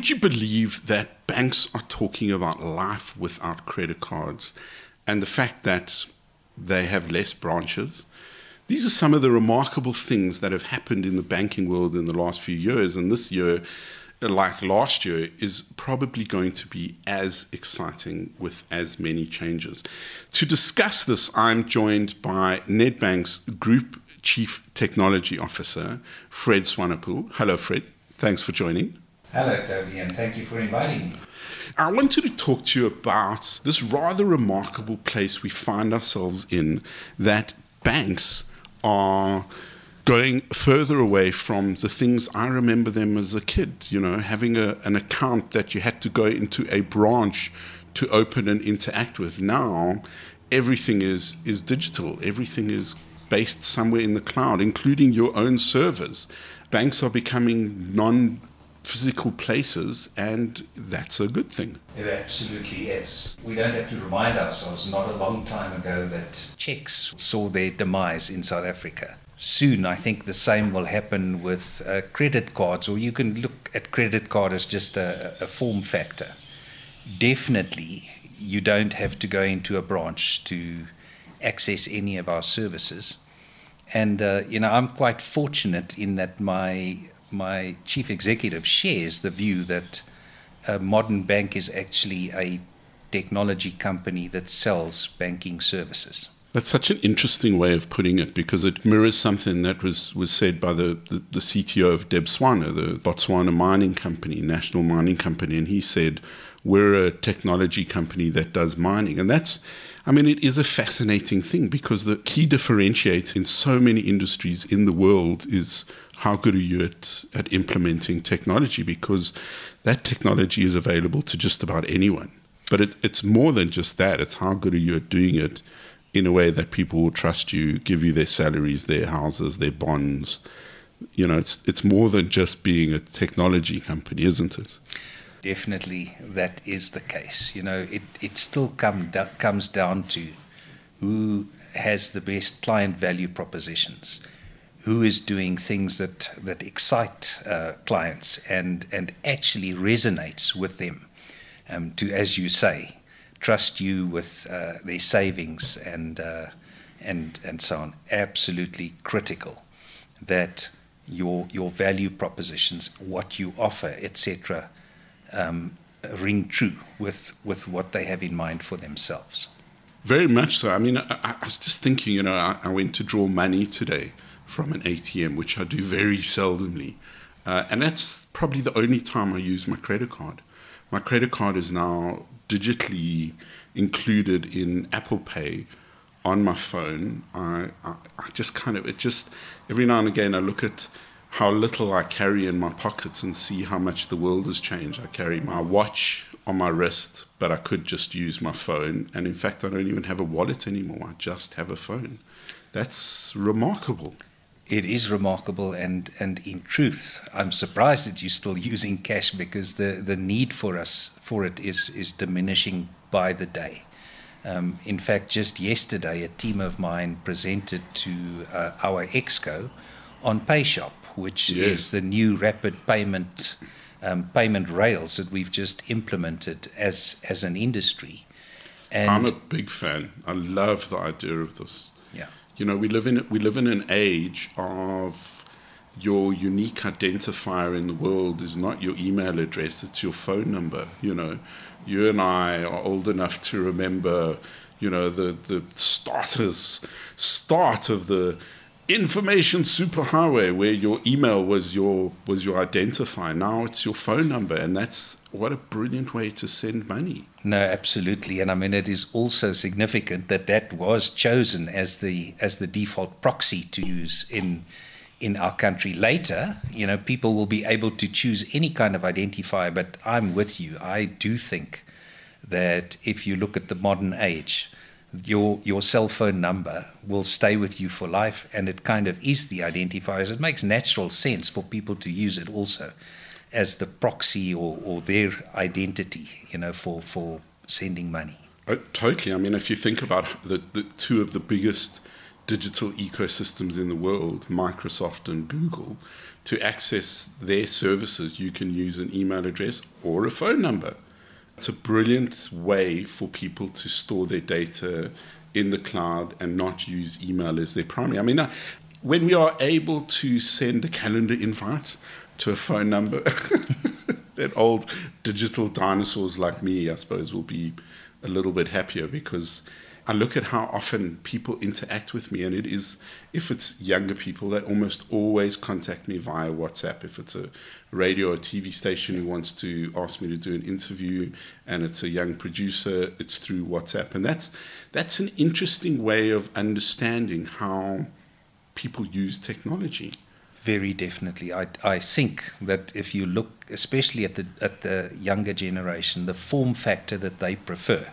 Would you believe that banks are talking about life without credit cards and the fact that they have less branches? These are some of the remarkable things that have happened in the banking world in the last few years. And this year, like last year, is probably going to be as exciting with as many changes. To discuss this, I'm joined by Nedbank's Group Chief Technology Officer, Fred Swanepoel. Hello, Fred. Thanks for joining. Hello, Toby, and thank you for inviting me. I wanted to talk to you about this rather remarkable place we find ourselves in that banks are going further away from the things I remember them as a kid, you know, having a, an account that you had to go into a branch to open and interact with. Now, everything is, is digital, everything is based somewhere in the cloud, including your own servers. Banks are becoming non physical places, and that's a good thing. It absolutely is. We don't have to remind ourselves, not a long time ago, that checks saw their demise in South Africa soon, I think the same will happen with uh, credit cards, or you can look at credit card as just a, a, form factor. Definitely, you don't have to go into a branch to access any of our services. And uh, you know, I'm quite fortunate in that my my chief executive shares the view that a modern bank is actually a technology company that sells banking services. That's such an interesting way of putting it because it mirrors something that was, was said by the, the, the CTO of Debswana, the Botswana mining company, national mining company. And he said, We're a technology company that does mining. And that's, I mean, it is a fascinating thing because the key differentiator in so many industries in the world is how good are you at, at implementing technology because that technology is available to just about anyone. But it, it's more than just that, it's how good are you at doing it in a way that people will trust you, give you their salaries, their houses, their bonds. You know, it's it's more than just being a technology company, isn't it? Definitely, that is the case. You know, it it still come do, comes down to who has the best client value propositions, who is doing things that that excite uh, clients and and actually resonates with them. Um, to, as you say, trust you with uh, their savings and, uh, and, and so on. Absolutely critical that your, your value propositions, what you offer, etc., um, ring true with, with what they have in mind for themselves. Very much so. I mean, I, I was just thinking, you know, I, I, went to draw money today from an ATM, which I do very seldomly. Uh, and that's probably the only time I use my credit card. My credit card is now digitally included in Apple Pay on my phone. I, I, I, just kind of, it just, every now and again, I look at how little I carry in my pockets and see how much the world has changed. I carry my watch on my wrist, but I could just use my phone. And in fact, I don't even have a wallet anymore. I just have a phone. That's remarkable it is remarkable and and in truth i'm surprised that you're still using cash because the the need for us for it is is diminishing by the day um, in fact just yesterday a team of mine presented to uh, our exco on PayShap which yes. is the new rapid payment um, payment rails that we've just implemented as as an industry and i'm a big fan i love the idea of this yeah you know, we live in we live in an age of your unique identifier in the world is not your email address; it's your phone number. You know, you and I are old enough to remember, you know, the the starters start of the information superhighway where your email was your was your identifier. Now it's your phone number and that's what a brilliant way to send money. No absolutely. And i mean it is also significant that that was chosen as the as the default proxy to use in in our country. Later you know people will be able to choose any kind of identifier but i'm with you. I do think that if you look at the modern age your your cell phone number will stay with you for life and it kind of is the identifiers. It makes natural sense for people to use it also as the proxy or, or their identity you know for for sending money. Uh, totally. I mean if you think about the, the two of the biggest digital ecosystems in the world, Microsoft and Google, to access their services, you can use an email address or a phone number. It's a brilliant way for people to store their data in the cloud and not use email as their primary. I mean, when we are able to send a calendar invite to a phone number, that old digital dinosaurs like me, I suppose, will be a little bit happier because I look at how often people interact with me, and it is, if it's younger people, they almost always contact me via WhatsApp. If it's a radio or TV station who wants to ask me to do an interview, and it's a young producer, it's through WhatsApp, and that's that's an interesting way of understanding how people use technology. Very definitely. I, I think that if you look, especially at the at the younger generation, the form factor that they prefer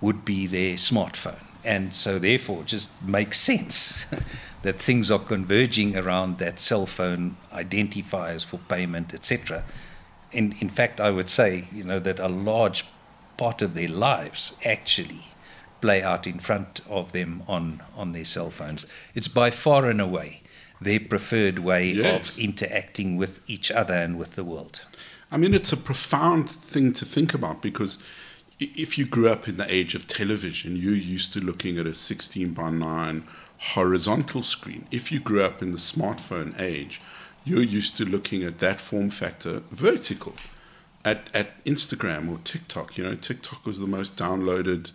would be their smartphone. And so, therefore, it just makes sense that things are converging around that cell phone identifiers for payment, etc. In, in fact, I would say, you know, that a large part of their lives actually play out in front of them on, on their cell phones. It's by far and away their preferred way yes. of interacting with each other and with the world. I mean, it's a profound thing to think about because if you grew up in the age of television, you're used to looking at a 16 by 9 horizontal screen. If you grew up in the smartphone age, you're used to looking at that form factor vertical. At, at Instagram or TikTok, you know, TikTok was the most downloaded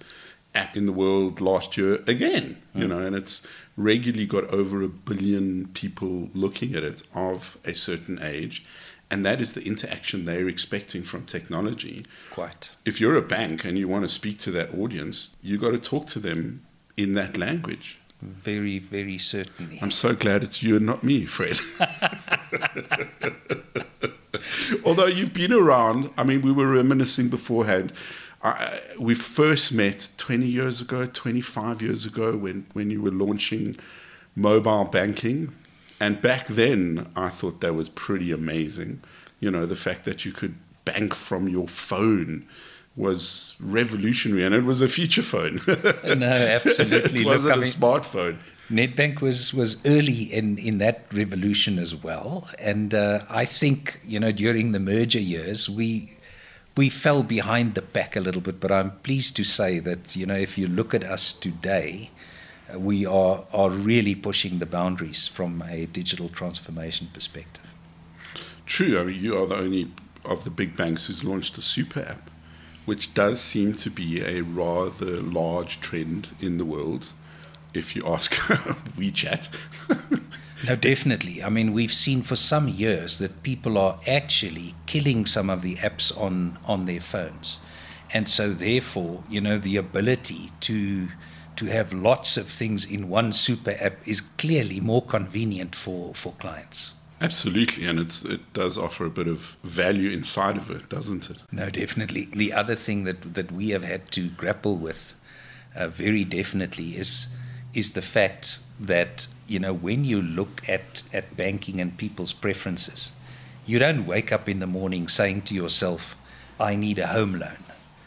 app in the world last year again, you mm. know, and it's regularly got over a billion people looking at it of a certain age and that is the interaction they're expecting from technology. Quite. If you're a bank and you want to speak to that audience, you've got to talk to them in that language. Very, very certainly. I'm so glad it's you and not me, Fred. Although you've been around, I mean, we were reminiscing beforehand. I, we first met 20 years ago, 25 years ago, when, when you were launching mobile banking and back then, I thought that was pretty amazing. You know, the fact that you could bank from your phone was revolutionary, and it was a feature phone. no, absolutely. it wasn't Look, a mean, smartphone. Nedbank was was early in in that revolution as well, and uh, I think you know during the merger years we we fell behind the pack a little bit. But I'm pleased to say that you know if you look at us today we are, are really pushing the boundaries from a digital transformation perspective. True. I mean, you are the only of the big banks who's launched a super app, which does seem to be a rather large trend in the world, if you ask WeChat. no, definitely. I mean, we've seen for some years that people are actually killing some of the apps on, on their phones. And so, therefore, you know, the ability to to have lots of things in one super app is clearly more convenient for, for clients. Absolutely, and it's, it does offer a bit of value inside of it, doesn't it? No, definitely. The other thing that, that we have had to grapple with uh, very definitely is, is the fact that you know when you look at, at banking and people's preferences, you don't wake up in the morning saying to yourself, I need a home loan.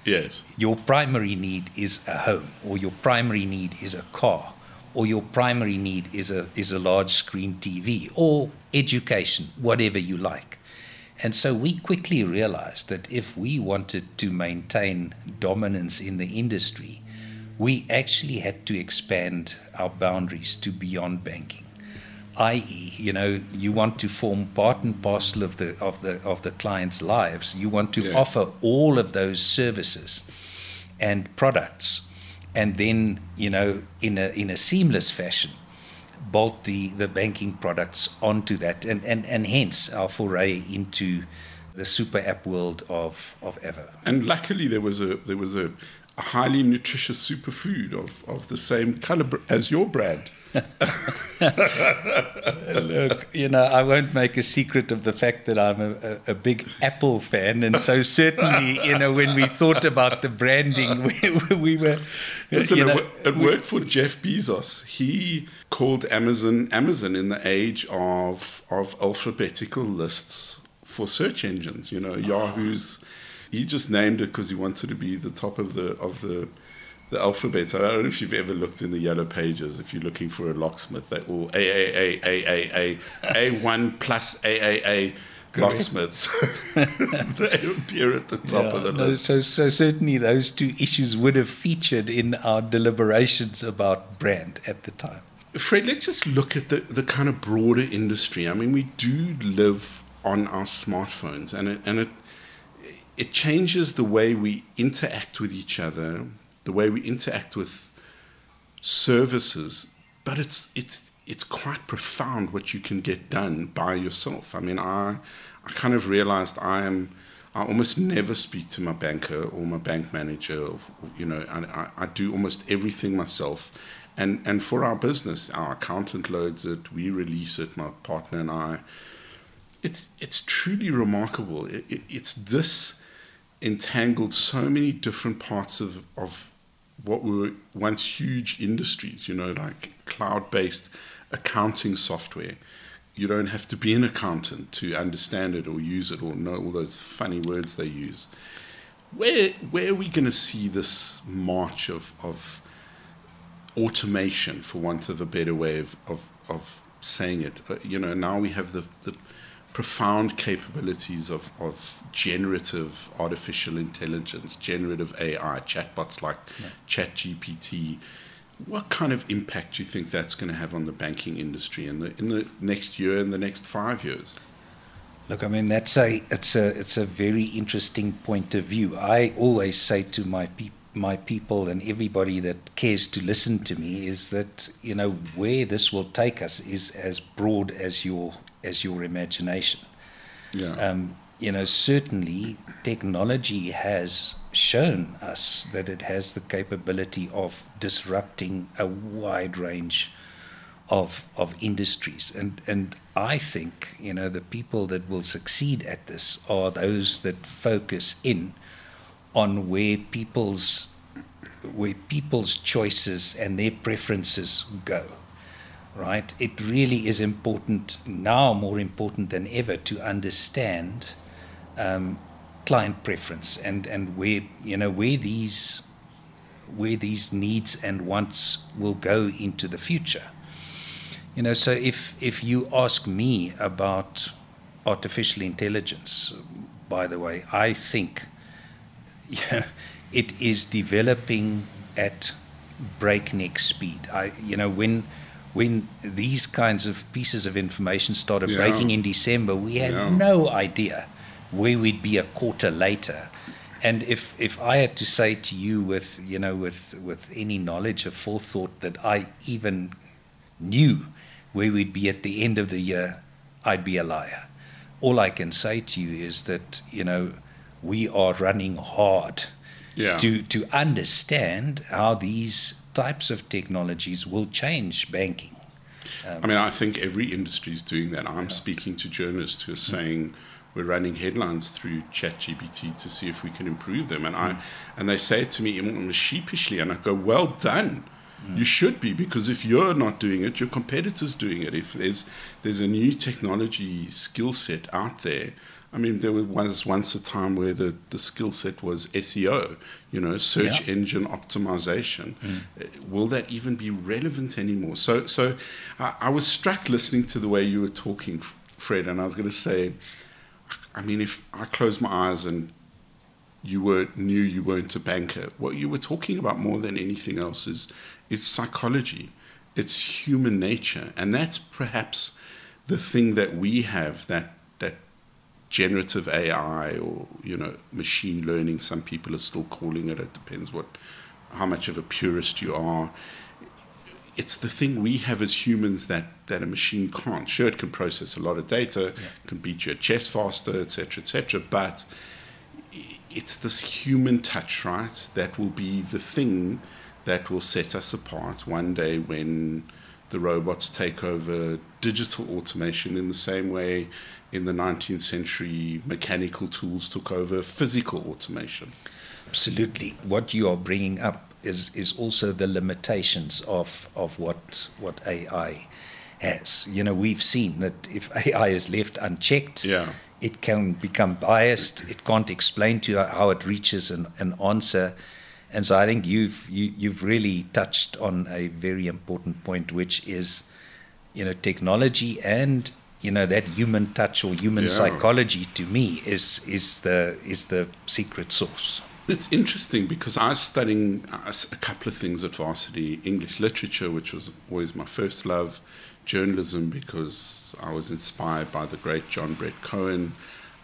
Yes. Your primary need is a home, or your primary need is a car, or your primary need is a, is a large screen TV, or education, whatever you like. And so we quickly realized that if we wanted to maintain dominance in the industry, we actually had to expand our boundaries to beyond banking i.e., you know, you want to form part and parcel of the of the of the client's lives. You want to yes. offer all of those services and products, and then you know, in a in a seamless fashion, bolt the the banking products onto that, and and and hence our foray into the super app world of of Avo. And luckily, there was a there was a, highly nutritious superfood of of the same color as your brand. Look, you know, I won't make a secret of the fact that I'm a, a, big Apple fan, and so certainly, you know, when we thought about the branding, we, we were. Listen, know, it, worked for Jeff Bezos. He called Amazon Amazon in the age of of alphabetical lists for search engines. You know, Yahoo's. He just named it because he wanted to be the top of the of the the alphabet. I don't know if you've ever looked in the yellow pages. If you're looking for a locksmith, they all A A A A A A A one plus A A A locksmiths. they appear at the top Yeah, of the no, list. so, so certainly those two issues would have featured in our deliberations about brand at the time. Fred, let's just look at the, the kind of broader industry. I mean, we do live on our smartphones, and it, and it it changes the way we interact with each other, the way we interact with services. But it's it's it's quite profound what you can get done by yourself. I mean, I I kind of realized I am. I almost never speak to my banker or my bank manager. Or, you know, I, I, do almost everything myself. And, and for our business, our accountant loads it, we release it, my partner and I. It's, it's truly remarkable. It, it, it's this entangled so many different parts of, of what were once huge industries, you know, like cloud based accounting software. You don't have to be an accountant to understand it or use it or know all those funny words they use. Where, where are we going to see this march of, of automation, for want of a better way of, of, of saying it? Uh, you know, now we have the, the profound capabilities of, of generative artificial intelligence, generative AI, chatbots like Yeah. ChatGPT. What kind of impact do you think that's going to have on the banking industry in the in the next year and the next five years? Look, I mean that's a it's a it's a very interesting point of view. I always say to my peop my people and everybody that cares to listen to me is that you know where this will take us is as broad as your as your imagination. Yeah. Um, you know, certainly technology has shown us that it has the capability of disrupting a wide range of of industries, and and I think you know the people that will succeed at this are those that focus in on where people's where people's choices and their preferences go right? It really is important now, more important than ever, to understand um, client preference and, and where you know where these where these needs and wants will go into the future. You know, so if if you ask me about artificial intelligence, by the way, I think it is developing at breakneck speed. I, you know, when when these kinds of pieces of information started Yeah. breaking in December, we had Yeah. no idea where we'd be a quarter later. And if, if I had to say to you with you know with with any knowledge of forethought that I even knew where we'd be at the end of the year, I'd be a liar. All I can say to you is that you know we are running hard Yeah. to to understand how these types of technologies will change banking. I mean, I think every industry is doing that. I'm speaking to journalists who are mm-hmm. saying we're running headlines through ChatGPT to see if we can improve them, and I mm-hmm. and they say it to me almost sheepishly, and I go, "Well done." Mm-hmm. You should be because if you're not doing it, your competitors doing it. If there's there's a new technology skill set out there, I mean, there was once a time where the, the skill set was SEO, you know, search Yeah. engine optimization. Uh, Will that even be relevant anymore? So, so I, I was struck listening to the way you were talking, Fred, and I was going to say, I mean, if I close my eyes and you were knew you weren't a banker, what you were talking about more than anything else is it's psychology, it's human nature, and that's perhaps the thing that we have that generative AI or you know machine learning. Some people are still calling it. It depends what how much of a purist you are. It's the thing we have as humans that, that a machine can't. Sure, it can process a lot of data, can beat you at chess faster, etc., etc. But it's this human touch, right? That will be the thing that will set us apart one day when the robots take over digital automation in the same way in the 19th century mechanical tools took over physical automation. Absolutely. What you are bringing up is is also the limitations of of what what AI has. You know, we've seen that if AI is left unchecked, Yeah. it can become biased. It can't explain to you how it reaches an, an answer. And so I think you've you, you've really touched on a very important point, which is, you know, technology and you know that human touch or human Yeah. psychology to me is is the is the secret sauce. It's interesting because I was studying uh, a couple of things at varsity English literature, which was always my first love, journalism, because I was inspired by the great John Brett Cohen,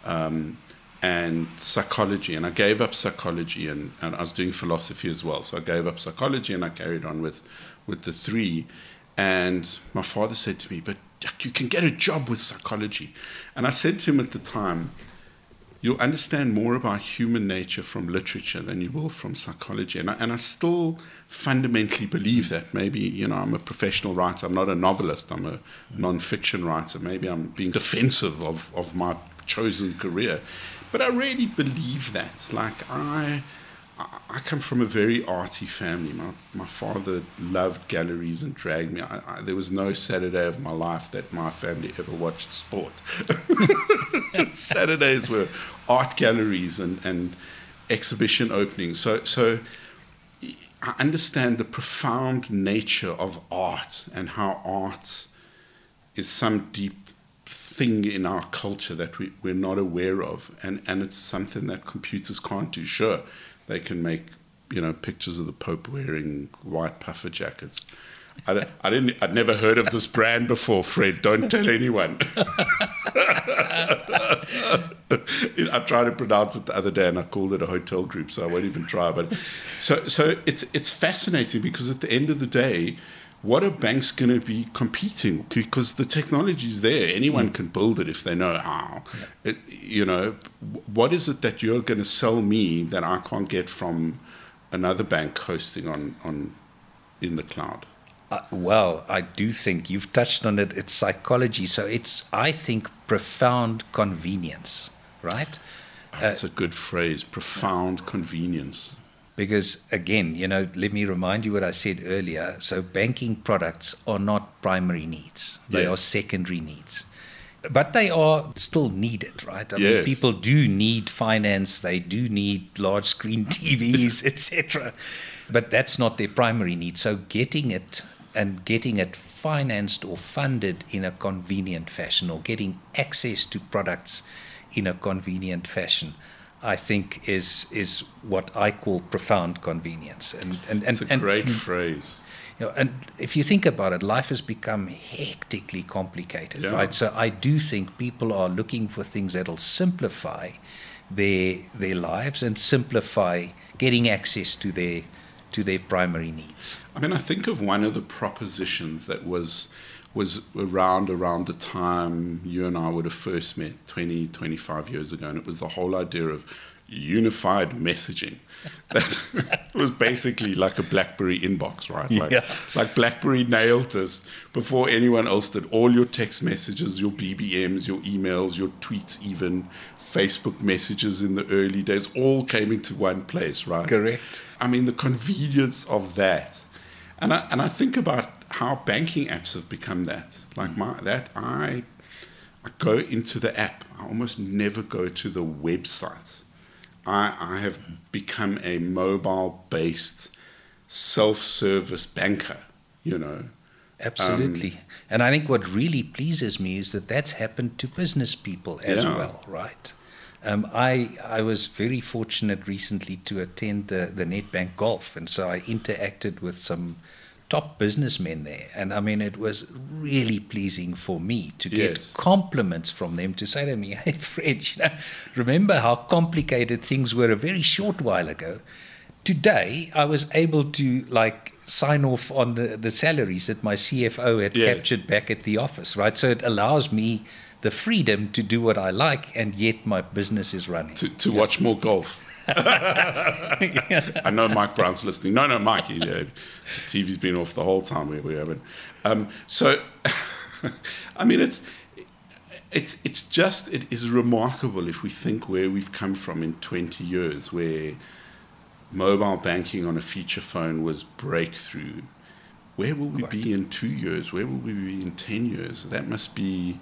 um, and psychology. And I gave up psychology, and, and I was doing philosophy as well. So I gave up psychology and I carried on with, with the three. And my father said to me, But you can get a job with psychology. And I said to him at the time, you'll understand more about human nature from literature than you will from psychology. And I, and I still fundamentally believe that. Maybe, you know, I'm a professional writer. I'm not a novelist. I'm a non-fiction writer. Maybe I'm being defensive of, of my chosen career. But I really believe that. Like, I... I- come from a very arty family. My, my father loved galleries and dragged me. I, I, there was no Saturday of my life that my family ever watched sport. Saturdays were art galleries and, and exhibition openings. So, so I understand the profound nature of art and how art is some deep thing in our culture that we, we're not aware of. And, and it's something that computers can't do. Sure, they can make you know pictures of the Pope wearing white puffer jackets. I, I didn't. I'd never heard of this brand before, Fred. Don't tell anyone. I tried to pronounce it the other day, and I called it a hotel group, so I won't even try. But so, so it's it's fascinating because at the end of the day, what are banks going to be competing? Because the technology is there; anyone can build it if they know how. It, you know, what is it that you're going to sell me that I can't get from another bank hosting on on in the cloud? Uh, well, I do think you've touched on it. It's psychology, so it's I think profound convenience, right? That's a good phrase. Profound convenience. Because again, you know, let me remind you what I said earlier. So banking products are not primary needs; they Yeah. are secondary needs. But they are still needed, right? I mean, people do need finance. They do need large screen TVs, etc. But that's not their primary need. So getting it and getting it financed or funded in a convenient fashion, or getting access to products in a convenient fashion, I think is is what I call profound convenience. And and and, It's a and great mm-hmm. phrase. you know, and if you think about it, life has become hectically complicated, Yeah. right? So I do think people are looking for things that'll simplify their their lives and simplify getting access to their to their primary needs. I mean, I think of one of the propositions that was was around around the time you and I would have first met 20, 25 years ago, and it was the whole idea of unified messaging. That was basically like a BlackBerry inbox, right? Like, Yeah. like BlackBerry nailed this before anyone else did. All your text messages, your BBMs, your emails, your tweets, even Facebook messages in the early days, all came into one place, right? Correct. I mean, the convenience of that. And I, and I think about how banking apps have become that. Like my that I I go into the app. I almost never go to the website. I I have become a mobile based self service banker, you know. Absolutely. and I think what really pleases me is that that's happened to business people as Yeah. well, right? Um, I I was very fortunate recently to attend the, the Nedbank Golf, and so I interacted with some top businessmen there. And I mean, it was really pleasing for me to get Yes. compliments from them to say to me, "Hey, Fred, you know, remember how complicated things were a very short while ago." Today, I was able to like sign off on the, the salaries that my CFO had Yes. captured back at the office, right? So it allows me the freedom to do what I like, and yet my business is running. To to watch more golf. I know Mike Brown's listening. No, no, Mike. He, uh, TV's been off the whole time we we haven't. Um, so, I mean, it's it's it's just it is remarkable if we think where we've come from in 20 years, where mobile banking on a feature phone was breakthrough. Where will we be in two years? Where will we be in 10 years? That must be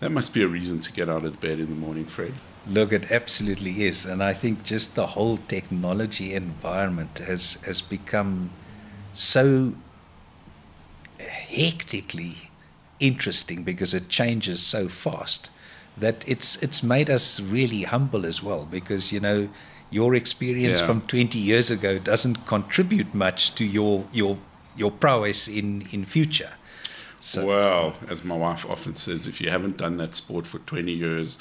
That must be a reason to get out of bed in the morning, Fred. Look, it absolutely is. And I think just the whole technology environment has, has become so hectically interesting because it changes so fast that it's it's made us really humble as well because you know your experience Yeah. from 20 years ago doesn't contribute much to your your your prowess in in future so Well, as my wife often says, if you haven't done that sport for 20 years,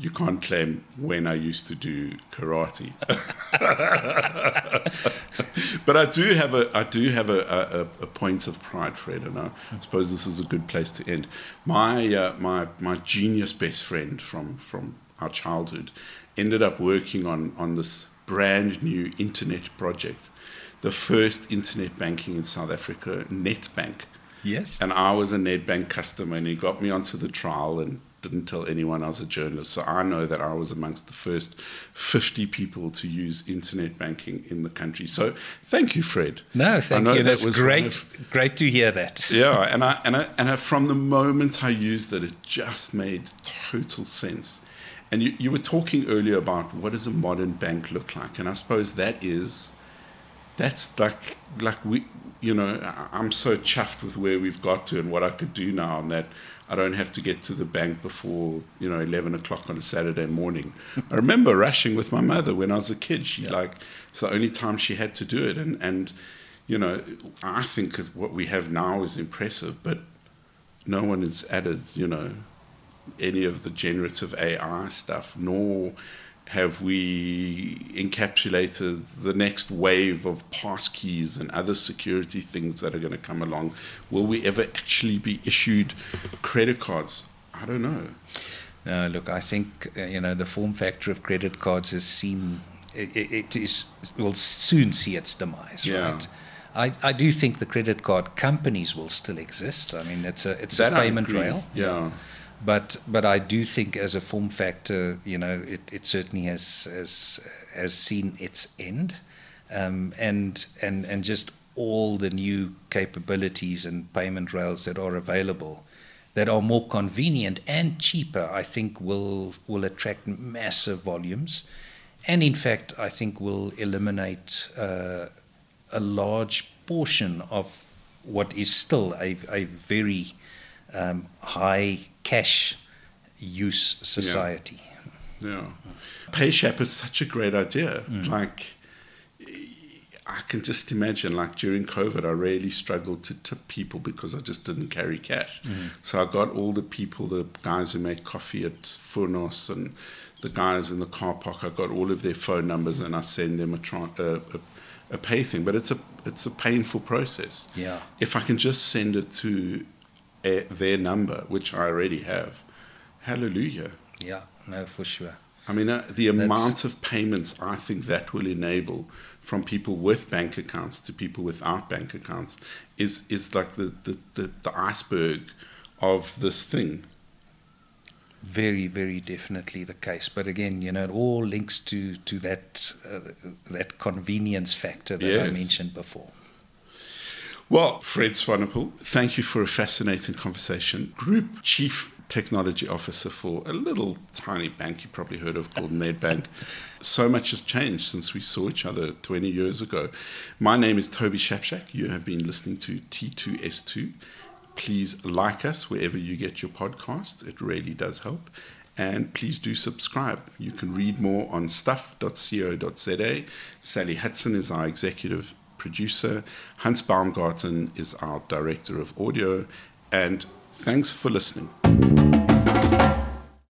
you can't claim when I used to do karate. but I do have a I do have a, a, a point of pride, Fred, and I suppose this is a good place to end. My uh, my my genius best friend from from our childhood ended up working on on this brand new internet project, the first internet banking in South Africa, NetBank. yes And I was a Nedbank customer, and he got me onto the trial and didn't tell anyone I was a journalist. So I know that I was amongst the first 50 people to use internet banking in the country. So thank you, Fred. no thank you that that's great of- great to hear that yeah, and I, and I, and I, from the moment I used it, it just made total sense. And you, you were talking earlier about what does a modern bank look like, and I suppose that is, that's like like we, you know, I'm so chuffed with where we've got to and what I could do now, and that I don't have to get to the bank before you know 11 o'clock on a Saturday morning. I remember rushing with my mother when I was a kid. She Yeah. like it's the only time she had to do it, and and you know, I think what we have now is impressive, but no one has added, you know, any of the generative AI stuff, nor have we encapsulated the next wave of passkeys and other security things that are going to come along. Will we ever actually be issued credit cards? I don't know. No, look, I think uh, you know the form factor of credit cards has seen it, it is will soon see its demise, Yeah. right? I, I do think the credit card companies will still exist. I mean, it's a it's That a payment rail, Yeah. But but I do think as a form factor, you know, it, it certainly has has has seen its end, um, and and and just all the new capabilities and payment rails that are available that are more convenient and cheaper, I think will will attract massive volumes, and in fact, I think will eliminate uh, a large portion of what is still a a very um, high cash use society. Yeah. PayShap is such a great idea. Mm. Like, I can just imagine, like during COVID, I really struggled to tip people because I just didn't carry cash. Mm. So I got all the people, the guys who make coffee at Fournos and the guys in the car park, I got all of their phone numbers and I send them a, tran a, a, a pay thing. But it's a, it's a painful process. Yeah. If I can just send it to a, their number, which I already have, hallelujah. Yeah, no, for sure. I mean, uh, the That's- amount of payments I think that will enable from people with bank accounts to people without bank accounts is, is like the, the, the, the iceberg of this thing. Very, very definitely the case. But again, you know, it all links to to that uh, that convenience factor that I mentioned before. Well, Fred Swanepoel, thank you for a fascinating conversation. Group Chief Technology Officer for a little tiny bank you probably heard of called Nedbank. So much has changed since we saw each other 20 years ago. My name is Toby Shapshak. You have been listening to T2S2. Please like us wherever you get your podcast, it really does help. And please do subscribe. You can read more on stuff.co.za. Sally Hudson is our executive producer. Hans Baumgarten is our director of audio. And thanks for listening.